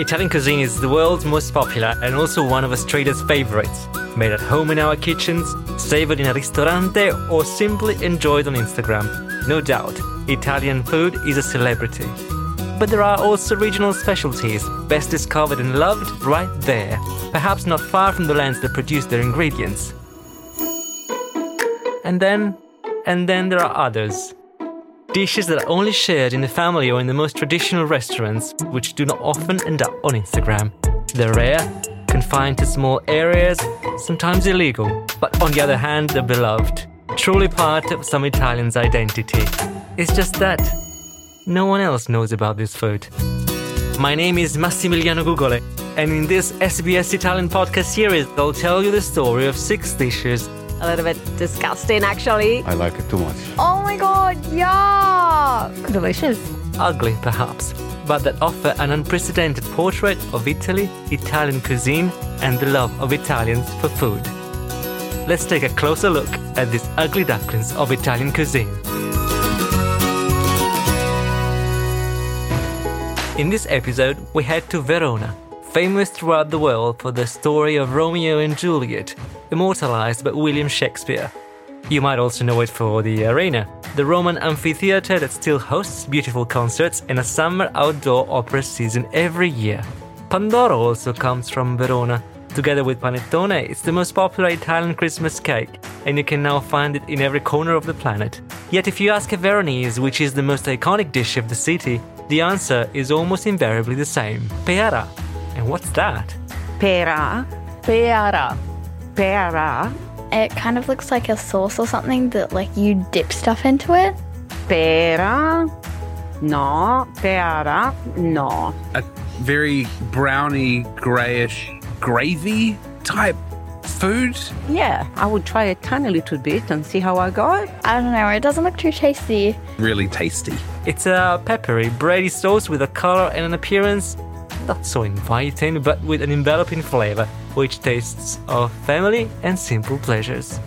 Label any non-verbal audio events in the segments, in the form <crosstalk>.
Italian cuisine is the world's most popular and also one of Australia's favorites. Made at home in our kitchens, savored in a ristorante, or simply enjoyed on Instagram. No doubt, Italian food is a celebrity. But there are also regional specialties, best discovered and loved right there, perhaps not far from the lands that produce their ingredients. And then, and then there are others. Dishes that are only shared in the family or in the most traditional restaurants, which do not often end up on Instagram. They're rare, confined to small areas, sometimes illegal, but on the other hand, they're beloved, truly part of some Italians' identity. It's just that no one else knows about this food. My name is Massimiliano Gugole, and in this SBS Italian podcast series, I'll tell you the story of six dishes a little bit disgusting, actually. I like it too much. Oh, Oh my god, yuck! Delicious. Ugly, perhaps, but that offer an unprecedented portrait of Italy, Italian cuisine, and the love of Italians for food. Let's take a closer look at these ugly ducklings of Italian cuisine. In this episode, we head to Verona, famous throughout the world for the story of Romeo and Juliet, immortalized by William Shakespeare. You might also know it for the Arena, the Roman amphitheater that still hosts beautiful concerts and a summer outdoor opera season every year. Pandoro also comes from Verona. Together with panettone, it's the most popular Italian Christmas cake, and you can now find it in every corner of the planet. Yet, if you ask a Veronese which is the most iconic dish of the city, the answer is almost invariably the same peara. And what's that? Pera. Peara. Pera. It kind of looks like a sauce or something that like you dip stuff into it. Pera. No. Pera. No. a very browny, grayish, gravy type food. Yeah, I would try a tiny little bit and see how I go. I don't know, it doesn't look too tasty. Really tasty. It's a peppery, bready sauce with a color and an appearance not so inviting, but with an enveloping flavor, which tastes of family and simple pleasures.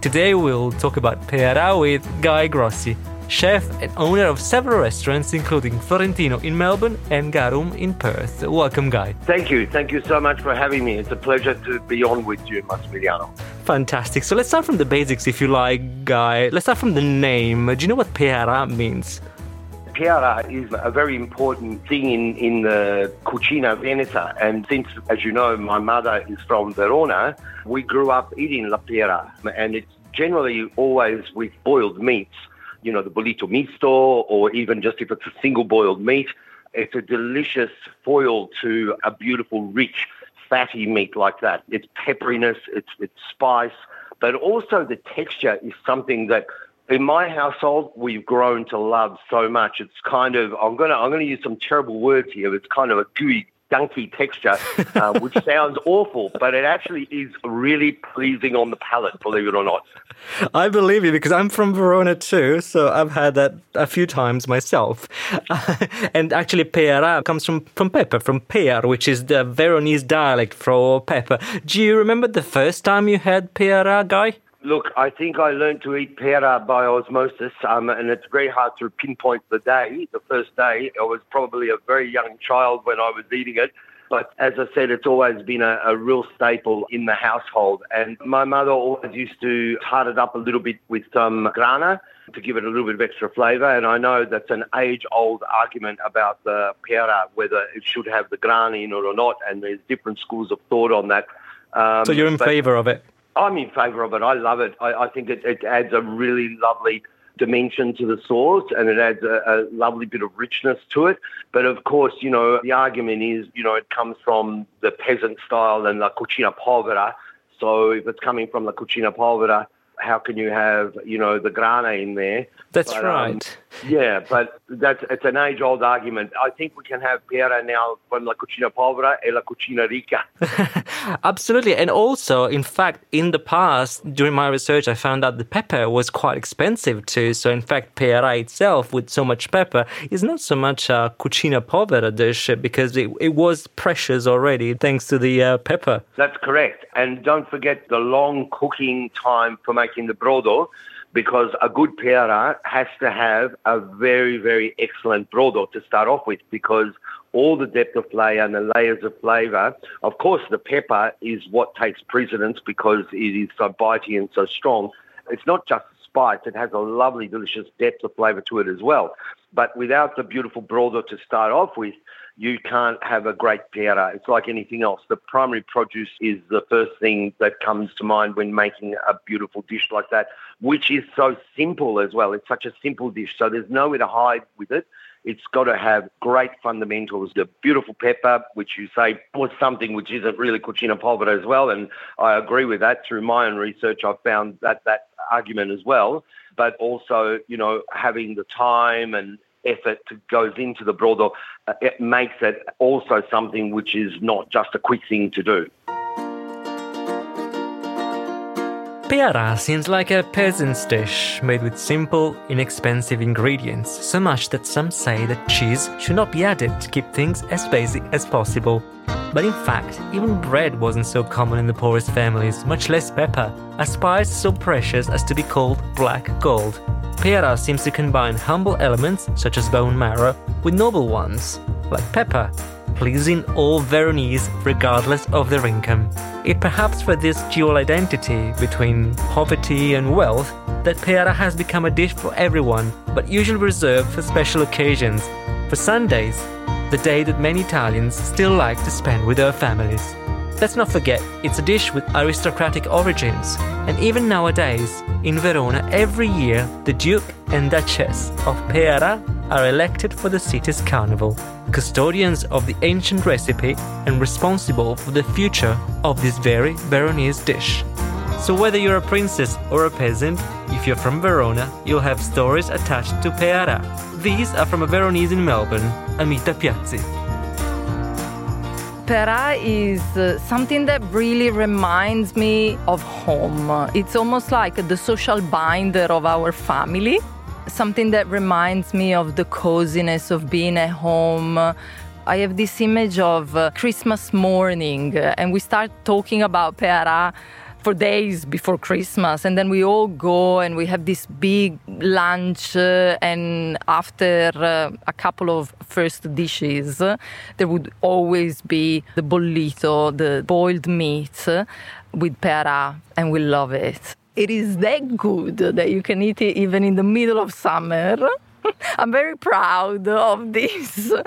Today we'll talk about peara with Guy Grossi, chef and owner of several restaurants, including Florentino in Melbourne and Garum in Perth. Welcome, Guy. Thank you. Thank you so much for having me. It's a pleasure to be on with you, Massimiliano. Fantastic. So let's start from the basics, if you like, Guy. Let's start from the name. Do you know what peara means? Peara is a very important thing in, in the Cucina Veneta. And since, as you know, my mother is from Verona, we grew up eating la peara. And it's generally always with boiled meats, you know, the bollito misto, or even just if it's a single boiled meat. It's a delicious foil to a beautiful, rich, fatty meat like that. It's pepperiness, it's, it's spice, but also the texture is something that in my household, we've grown to love so much. It's kind of I'm gonna I'm gonna use some terrible words here. It's kind of a gooey, gunky texture, <laughs> uh, which sounds awful, but it actually is really pleasing on the palate. Believe it or not. I believe you because I'm from Verona too, so I've had that a few times myself. <laughs> and actually, peara comes from from pepper, from pear, which is the Veronese dialect for pepper. Do you remember the first time you had peara, Guy? Look, I think I learned to eat peara by osmosis, um, and it's very hard to pinpoint the day, the first day. I was probably a very young child when I was eating it. But as I said, it's always been a, a real staple in the household. And my mother always used to tart it up a little bit with some grana to give it a little bit of extra flavour. And I know that's an age-old argument about the peara, whether it should have the grana in it or not. And there's different schools of thought on that. Um, so you're in favour of it? I'm in favour of it. I love it. I, I think it, it adds a really lovely dimension to the sauce and it adds a, a lovely bit of richness to it. But of course, you know, the argument is, you know, it comes from the peasant style and la cucina povera. So if it's coming from la cucina povera, how can you have, you know, the grana in there? That's But, um, right. Yeah, but that's it's an age-old argument. I think we can have peara now from la cucina povera e la cucina rica. <laughs> Absolutely. And also, in fact, in the past, during my research, I found out the pepper was quite expensive too. So, in fact, peara itself, with so much pepper, is not so much a cucina povera dish because it, it was precious already thanks to the uh, pepper. That's correct. And don't forget the long cooking time for making the brodo because a good peara has to have a very, very excellent brodo to start off with because all the depth of flavour and the layers of flavour. Of course, the pepper is what takes precedence because it is so bitey and so strong. It's not just spice, it has a lovely, delicious depth of flavour to it as well. But without the beautiful brodo to start off with, you can't have a great peara. It's like anything else. The primary produce is the first thing that comes to mind when making a beautiful dish like that, which is so simple as well. It's such a simple dish, so there's nowhere to hide with it. It's got to have great fundamentals. The beautiful pepper, which you say was something which isn't really cucina povera as well, and I agree with that. Through my own research, I've found that that argument as well. But also, you know, having the time and effort goes into the brodo, uh, it makes it also something which is not just a quick thing to do. Peara seems like a peasant's dish made with simple, inexpensive ingredients, so much that some say that cheese should not be added to keep things as basic as possible. But in fact, even bread wasn't so common in the poorest families, much less pepper, a spice so precious as to be called black gold. Peara seems to combine humble elements, such as bone marrow, with noble ones, like pepper, pleasing all Veronese regardless of their income. It perhaps for this dual identity between poverty and wealth that peara has become a dish for everyone, but usually reserved for special occasions, for Sundays, the day that many Italians still like to spend with their families. Let's not forget, it's a dish with aristocratic origins, and even nowadays, in Verona, every year the Duke and Duchess of Peara are elected for the city's carnival, custodians of the ancient recipe and responsible for the future of this very Veronese dish. So, whether you're a princess or a peasant, if you're from Verona, you'll have stories attached to Peara. These are from a Veronese in Melbourne, Amita Piazzi. Pera is uh, something that really reminds me of home. It's almost like the social binder of our family something that reminds me of the coziness of being at home. I have this image of uh, Christmas morning, uh, and we start talking about Peara for days before Christmas, and then we all go and we have this big lunch. Uh, and after a couple of first dishes, there would always be the bollito, the boiled meat with Peara, and we love it it is that good that you can eat it even in the middle of summer. <laughs> I'm very proud of this. <laughs>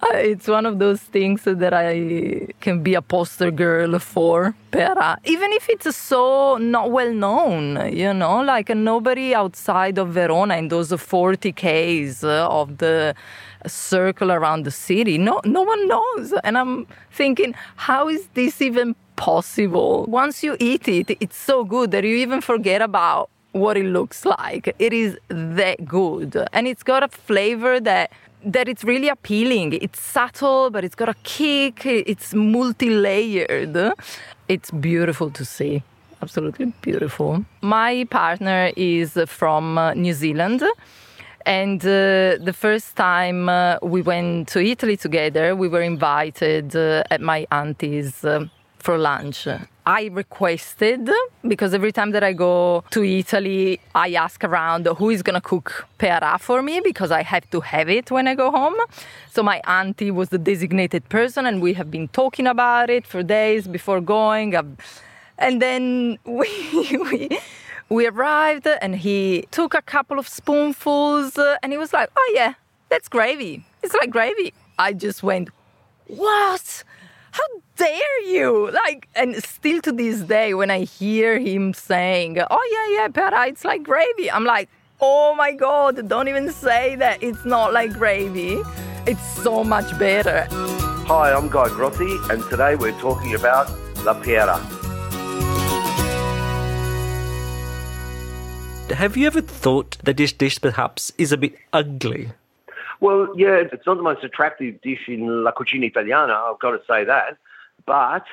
Uh, it's one of those things that I can be a poster girl for Pera, even if it's so not well known, you know, like nobody outside of Verona in those 40 Ks of the circle around the city, no, no one knows. And I'm thinking, how is this even possible. Once you eat it, it's so good that you even forget about what it looks like. It is that good. And it's got a flavor that that it's really appealing. It's subtle, but it's got a kick. It's multi-layered. It's beautiful to see. Absolutely beautiful. My partner is from uh, New Zealand. And uh, the first time uh, we went to Italy together, we were invited uh, at my auntie's uh, for lunch. I requested because every time that I go to Italy, I ask around who is gonna cook peara for me because I have to have it when I go home. So my auntie was the designated person, and we have been talking about it for days before going. And then <laughs> we we we arrived, and he took a couple of spoonfuls, and he was like, "Oh yeah, that's gravy. It's like gravy." I just went, "What?" How dare you? Like, and still to this day, when I hear him saying, oh, yeah, yeah, pera, uh, it's like gravy, I'm like, oh my God, don't even say that it's not like gravy. It's so much better. Hi, I'm Guy Grossi, and today we're talking about La Piera. Have you ever thought that this dish perhaps is a bit ugly? Well, yeah, it's not the most attractive dish in La Cucina Italiana, I've got to say that. But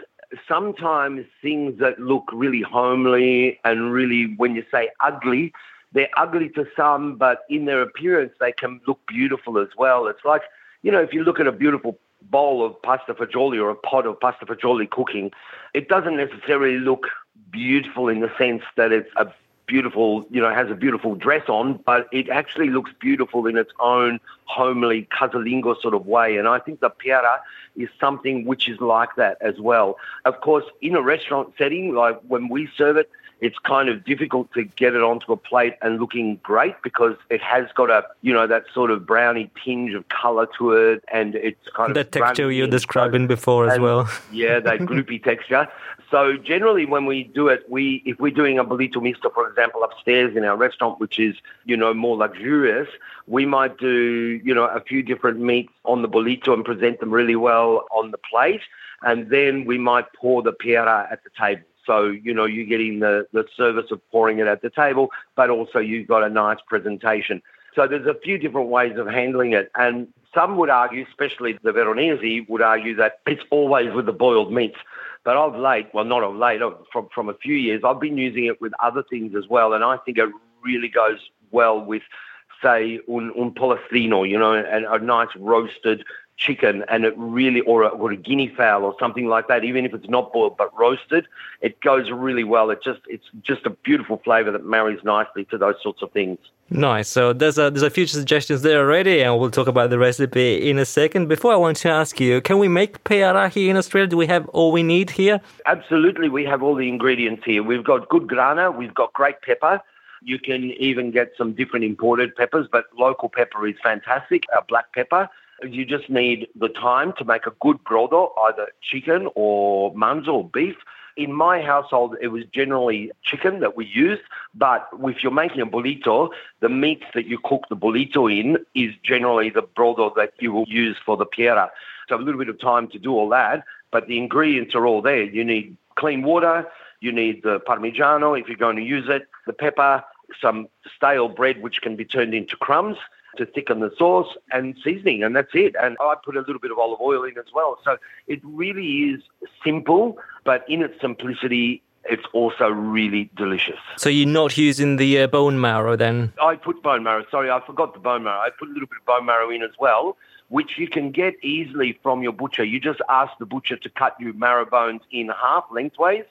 sometimes things that look really homely and really, when you say ugly, they're ugly to some, but in their appearance, they can look beautiful as well. It's like, you know, if you look at a beautiful bowl of pasta fagioli or a pot of pasta fagioli cooking, it doesn't necessarily look beautiful in the sense that it's a beautiful, you know, has a beautiful dress on, but it actually looks beautiful in its own homely casalingo sort of way. And I think the piara is something which is like that as well. Of course, in a restaurant setting, like when we serve it, it's kind of difficult to get it onto a plate and looking great because it has got a, you know, that sort of browny tinge of colour to it and it's kind The of... texture you're describing before as well. <laughs> yeah, that gloopy texture. So generally, when we do it, we if we're doing a bollito misto for example, upstairs in our restaurant, which is you know more luxurious, we might do you know a few different meats on the bollito and present them really well on the plate, and then we might pour the piara at the table. So you know you're getting the the service of pouring it at the table, but also you've got a nice presentation. So there's a few different ways of handling it, and some would argue, especially the Veronese, would argue that it's always with the boiled meats. But of late, well, not of late, from from a few years, I've been using it with other things as well, and I think it really goes well with, say, un, un polacino, you know, and a nice roasted chicken, and it really, or a, or a guinea fowl or something like that. Even if it's not boiled but roasted, it goes really well. It just it's just a beautiful flavour that marries nicely to those sorts of things. Nice. So there's a there's a few suggestions there already, and we'll talk about the recipe in a second. Before I want to ask you, can we make peara here in Australia? Do we have all we need here? Absolutely, we have all the ingredients here. We've got good grana, we've got great pepper. You can even get some different imported peppers, but local pepper is fantastic. Our black pepper. You just need the time to make a good brodo, either chicken or manzo or beef. In my household, it was generally chicken that we used, but if you're making a bollito, the meats that you cook the bollito in is generally the brodo that you will use for the piera. So a little bit of time to do all that, but the ingredients are all there. You need clean water, you need the parmigiano if you're going to use it, the pepper, some stale bread which can be turned into crumbs to thicken the sauce and seasoning, and that's it. And I put a little bit of olive oil in as well. So it really is simple, but in its simplicity, it's also really delicious. So you're not using the uh, bone marrow then? I put bone marrow. Sorry, I forgot the bone marrow. I put a little bit of bone marrow in as well, which you can get easily from your butcher. You just ask the butcher to cut you marrow bones in half lengthways,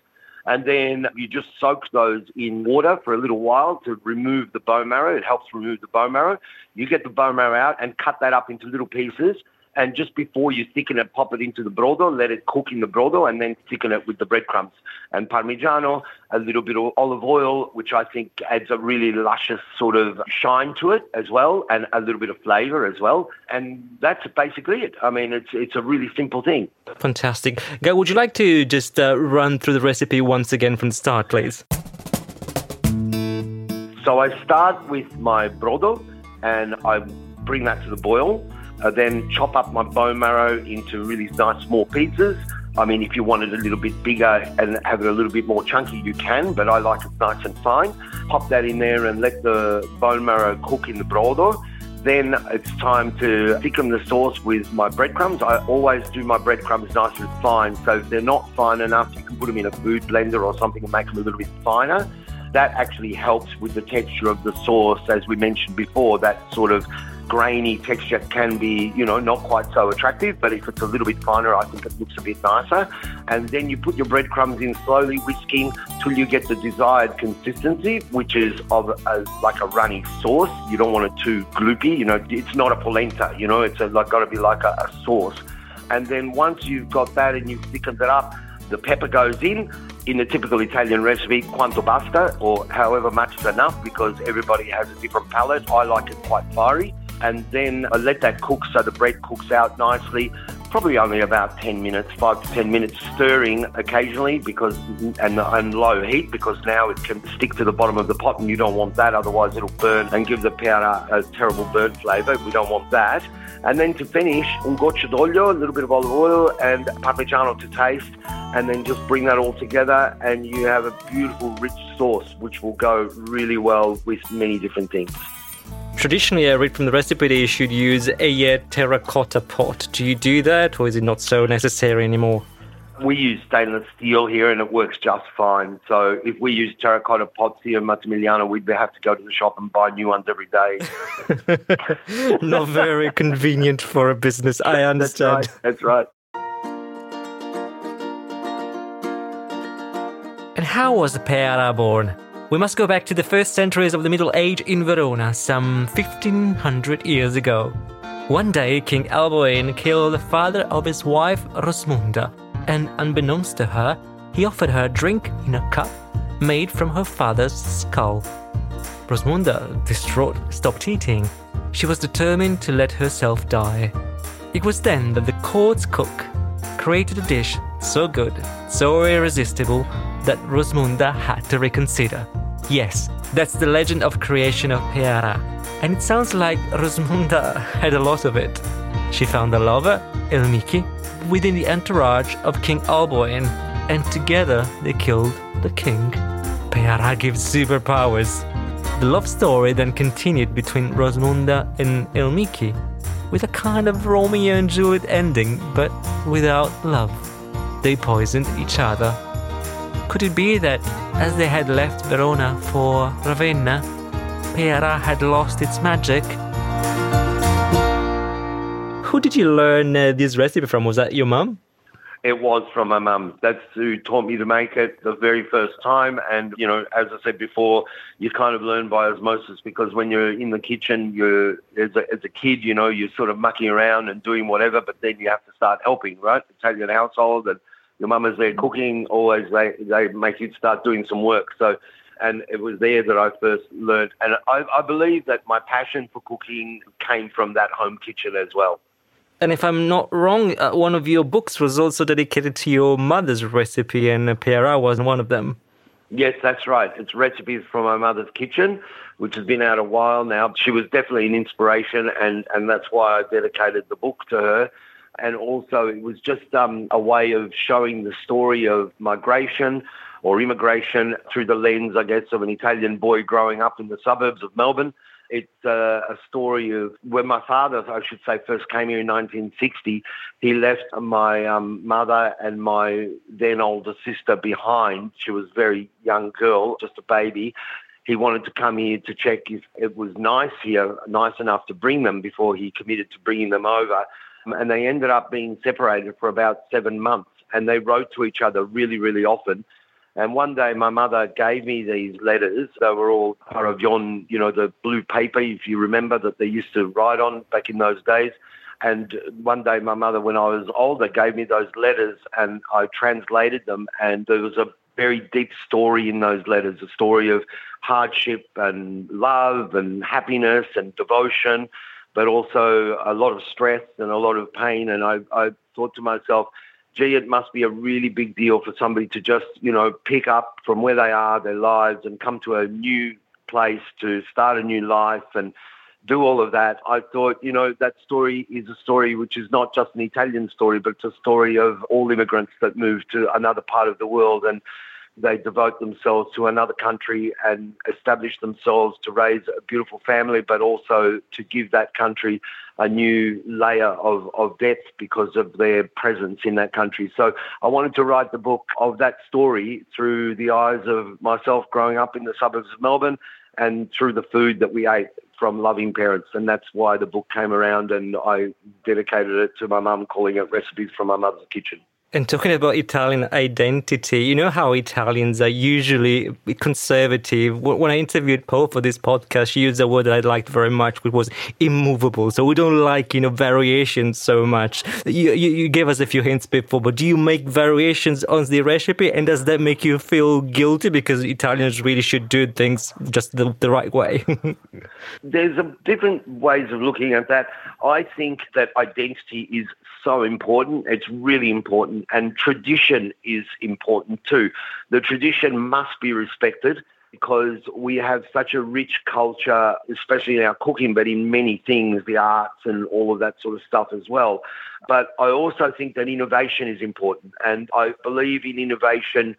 and then you just soak those in water for a little while to remove the bone marrow. It helps remove the bone marrow. You get the bone marrow out and cut that up into little pieces. And just before you thicken it, pop it into the brodo, let it cook in the brodo, and then thicken it with the breadcrumbs and parmigiano, a little bit of olive oil, which I think adds a really luscious sort of shine to it as well, and a little bit of flavour as well. And that's basically it. I mean, it's it's a really simple thing. Fantastic. Guy, would you like to just uh, run through the recipe once again from the start, please? So I start with my brodo, and I bring that to the boil. I then chop up my bone marrow into really nice small pieces. I mean, if you want it a little bit bigger and have it a little bit more chunky, you can, but I like it nice and fine. Pop that in there and let the bone marrow cook in the brodo. Then it's time to thicken the sauce with my breadcrumbs. I always do my breadcrumbs nice and fine. So if they're not fine enough, you can put them in a food blender or something and make them a little bit finer. That actually helps with the texture of the sauce, as we mentioned before. That sort of grainy texture can be, you know, not quite so attractive, but if it's a little bit finer, I think it looks a bit nicer. And then you put your breadcrumbs in slowly, whisking till you get the desired consistency, which is of a, like a runny sauce. You don't want it too gloopy, you know, it's not a polenta, you know, it's a, like got to be like a, a sauce. And then once you've got that and you've thickened it up, the pepper goes in. In the typical Italian recipe, quanto basta, or however much is enough, because everybody has a different palate. I like it quite fiery. And then I let that cook so the bread cooks out nicely. Probably only about 10 minutes, 5 to 10 minutes, stirring occasionally because and, and low heat because now it can stick to the bottom of the pot and you don't want that, otherwise it'll burn and give the powder a terrible burnt flavour. We don't want that. And then to finish, un goccio d'olio, a little bit of olive oil and parmigiano to taste, and then just bring that all together, and you have a beautiful, rich sauce which will go really well with many different things. Traditionally, I read from the recipe that you should use a uh, terracotta pot. Do you do that, or is it not so necessary anymore? We use stainless steel here and it works just fine. So if we use terracotta pots here in Massimiliano, we'd have to go to the shop and buy new ones every day. <laughs> not very convenient for a business. I understand. That's right. That's right. And how was the peara born? We must go back to the first centuries of the Middle Age in Verona, some 1500 years ago. One day, King Alboin killed the father of his wife, Rosmunda, and unbeknownst to her, he offered her a drink in a cup made from her father's skull. Rosmunda, distraught, stopped eating. She was determined to let herself die. It was then that the court's cook created a dish so good, so irresistible, that Rosmunda had to reconsider. Yes, that's the legend of creation of Peara, and it sounds like Rosmunda <laughs> had a lot of it. She found a lover, Elmichi, within the entourage of King Alboin, and together they killed the king. Peara gives superpowers. The love story then continued between Rosmunda and Elmichi, with a kind of Romeo and Juliet ending, but without love. They poisoned each other. Could it be that, as they had left Verona for Ravenna, Peara had lost its magic? Who did you learn uh, this recipe from? Was that your mum? It was from my mum. That's who taught me to make it the very first time. And, you know, as I said before, you kind of learn by osmosis because when you're in the kitchen, you're, as a, as a kid, you know, you're sort of mucking around and doing whatever, but then you have to start helping, right? Italian household and your mum is there cooking, always they, they make you start doing some work. So, and it was there that I first learned. And I, I believe that my passion for cooking came from that home kitchen as well. And if I'm not wrong, uh, one of your books was also dedicated to your mother's recipe, and Peara was one of them. Yes, that's right. It's recipes from my mother's kitchen, which has been out a while now. She was definitely an inspiration, and, and that's why I dedicated the book to her. And also, it was just um, a way of showing the story of migration or immigration through the lens, I guess, of an Italian boy growing up in the suburbs of Melbourne it's uh, a story of when my father, I should say, first came here in 1960. He left my um, mother and my then older sister behind. She was a very young girl, just a baby. He wanted to come here to check if it was nice here, nice enough to bring them before he committed to bringing them over. And they ended up being separated for about seven months. And they wrote to each other really, really often and one day my mother gave me these letters. They were all par avion, you know, the blue paper, if you remember, that they used to write on back in those days. And one day my mother, when I was older, gave me those letters and I translated them. And there was a very deep story in those letters, a story of hardship and love and happiness and devotion, but also a lot of stress and a lot of pain. And I, I thought to myself, gee, it must be a really big deal for somebody to just, you know, pick up from where they are, their lives, and come to a new place to start a new life and do all of that. I thought, you know, that story is a story which is not just an Italian story, but it's a story of all immigrants that move to another part of the world and they devote themselves to another country and establish themselves to raise a beautiful family, but also to give that country a new layer of, of depth because of their presence in that country. So I wanted to write the book of that story through the eyes of myself growing up in the suburbs of Melbourne and through the food that we ate from loving parents. And that's why the book came around and I dedicated it to my mum, calling it Recipes from My Mother's Kitchen. And talking about Italian identity, you know how Italians are usually conservative. When I interviewed Paul for this podcast, she used a word that I liked very much, which was immovable. So we don't like, you know, variations so much. You, you, you gave us a few hints before, but do you make variations on the recipe? And does that make you feel guilty because Italians really should do things just the, the right way? <laughs> There's a different ways of looking at that. I think that identity is so important. It's really important. And tradition is important too. The tradition must be respected because we have such a rich culture, especially in our cooking, but in many things, the arts and all of that sort of stuff as well. But I also think that innovation is important. And I believe in innovation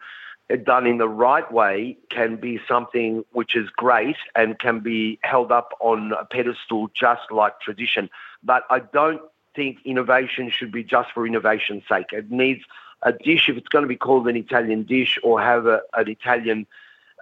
done in the right way can be something which is great and can be held up on a pedestal just like tradition. But I don't think innovation should be just for innovation's sake. It needs a dish, if it's going to be called an Italian dish or have a, an Italian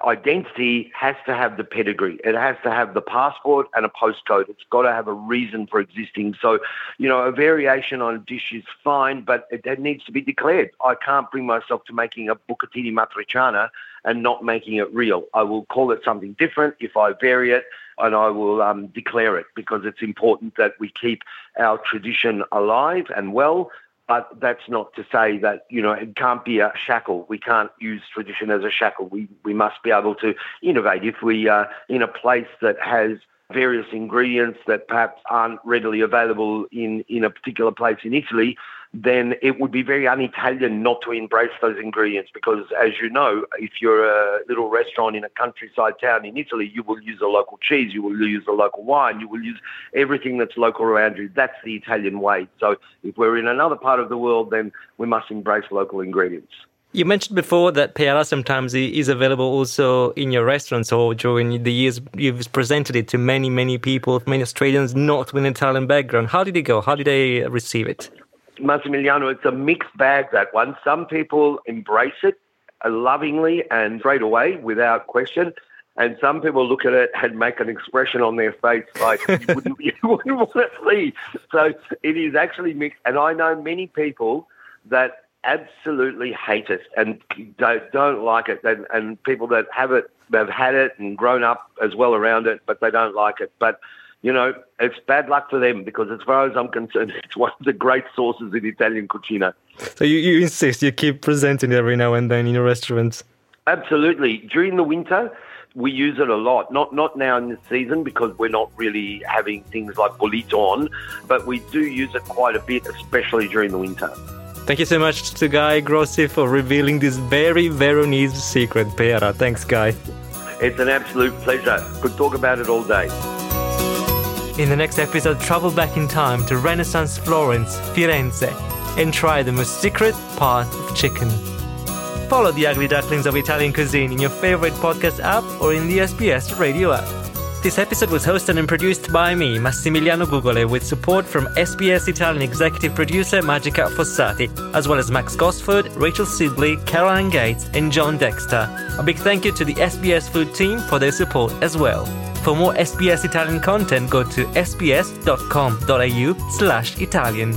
identity has to have the pedigree. It has to have the passport and a postcode. It's got to have a reason for existing. So, you know, a variation on a dish is fine, but it, needs to be declared. I can't bring myself to making a bucatini matriciana and not making it real. I will call it something different if I vary it and I will um, declare it because it's important that we keep our tradition alive and well but that's not to say that you know it can't be a shackle. We can't use tradition as a shackle. We we must be able to innovate. If we are in a place that has various ingredients that perhaps aren't readily available in in a particular place in Italy, then it would be very un-Italian not to embrace those ingredients because, as you know, if you're a little restaurant in a countryside town in Italy, you will use a local cheese, you will use a local wine, you will use everything that's local around you. That's the Italian way. So if we're in another part of the world, then we must embrace local ingredients. You mentioned before that peara sometimes is available also in your restaurants or during the years you've presented it to many, many people, many Australians not with an Italian background. How did it go? How did they receive it? Massimiliano, it's a mixed bag, that one. Some people embrace it uh, lovingly and straight away without question. And some people look at it and make an expression on their face like <laughs> you wouldn't, you wouldn't want to see. So it is actually mixed. And I know many people that absolutely hate it and don't, don't like it. And, and people that have it, they've had it and grown up as well around it, but they don't like it. But you know, it's bad luck for them because, as far as I'm concerned, <laughs> it's one of the great sauces in Italian cucina. So you, you insist, you keep presenting it every now and then in your restaurants? Absolutely. During the winter, we use it a lot. Not not now in the season because we're not really having things like bollito on, but we do use it quite a bit, especially during the winter. Thank you so much to Guy Grossi for revealing this very Veronese secret, Pera. Thanks, Guy. It's an absolute pleasure. Could talk about it all day. In the next episode, travel back in time to Renaissance Florence, Firenze, and try the most secret part of chicken. Follow the Ugly Ducklings of Italian Cuisine in your favorite podcast app or in the SBS radio app. This episode was hosted and produced by me, Massimiliano Gugole, with support from SBS Italian executive producer Magica Fossati, as well as Max Gosford, Rachel Sibley, Caroline Gates, and John Dexter. A big thank you to the SBS Food team for their support as well. For more SBS Italian content, go to sbs.com.au slash Italian.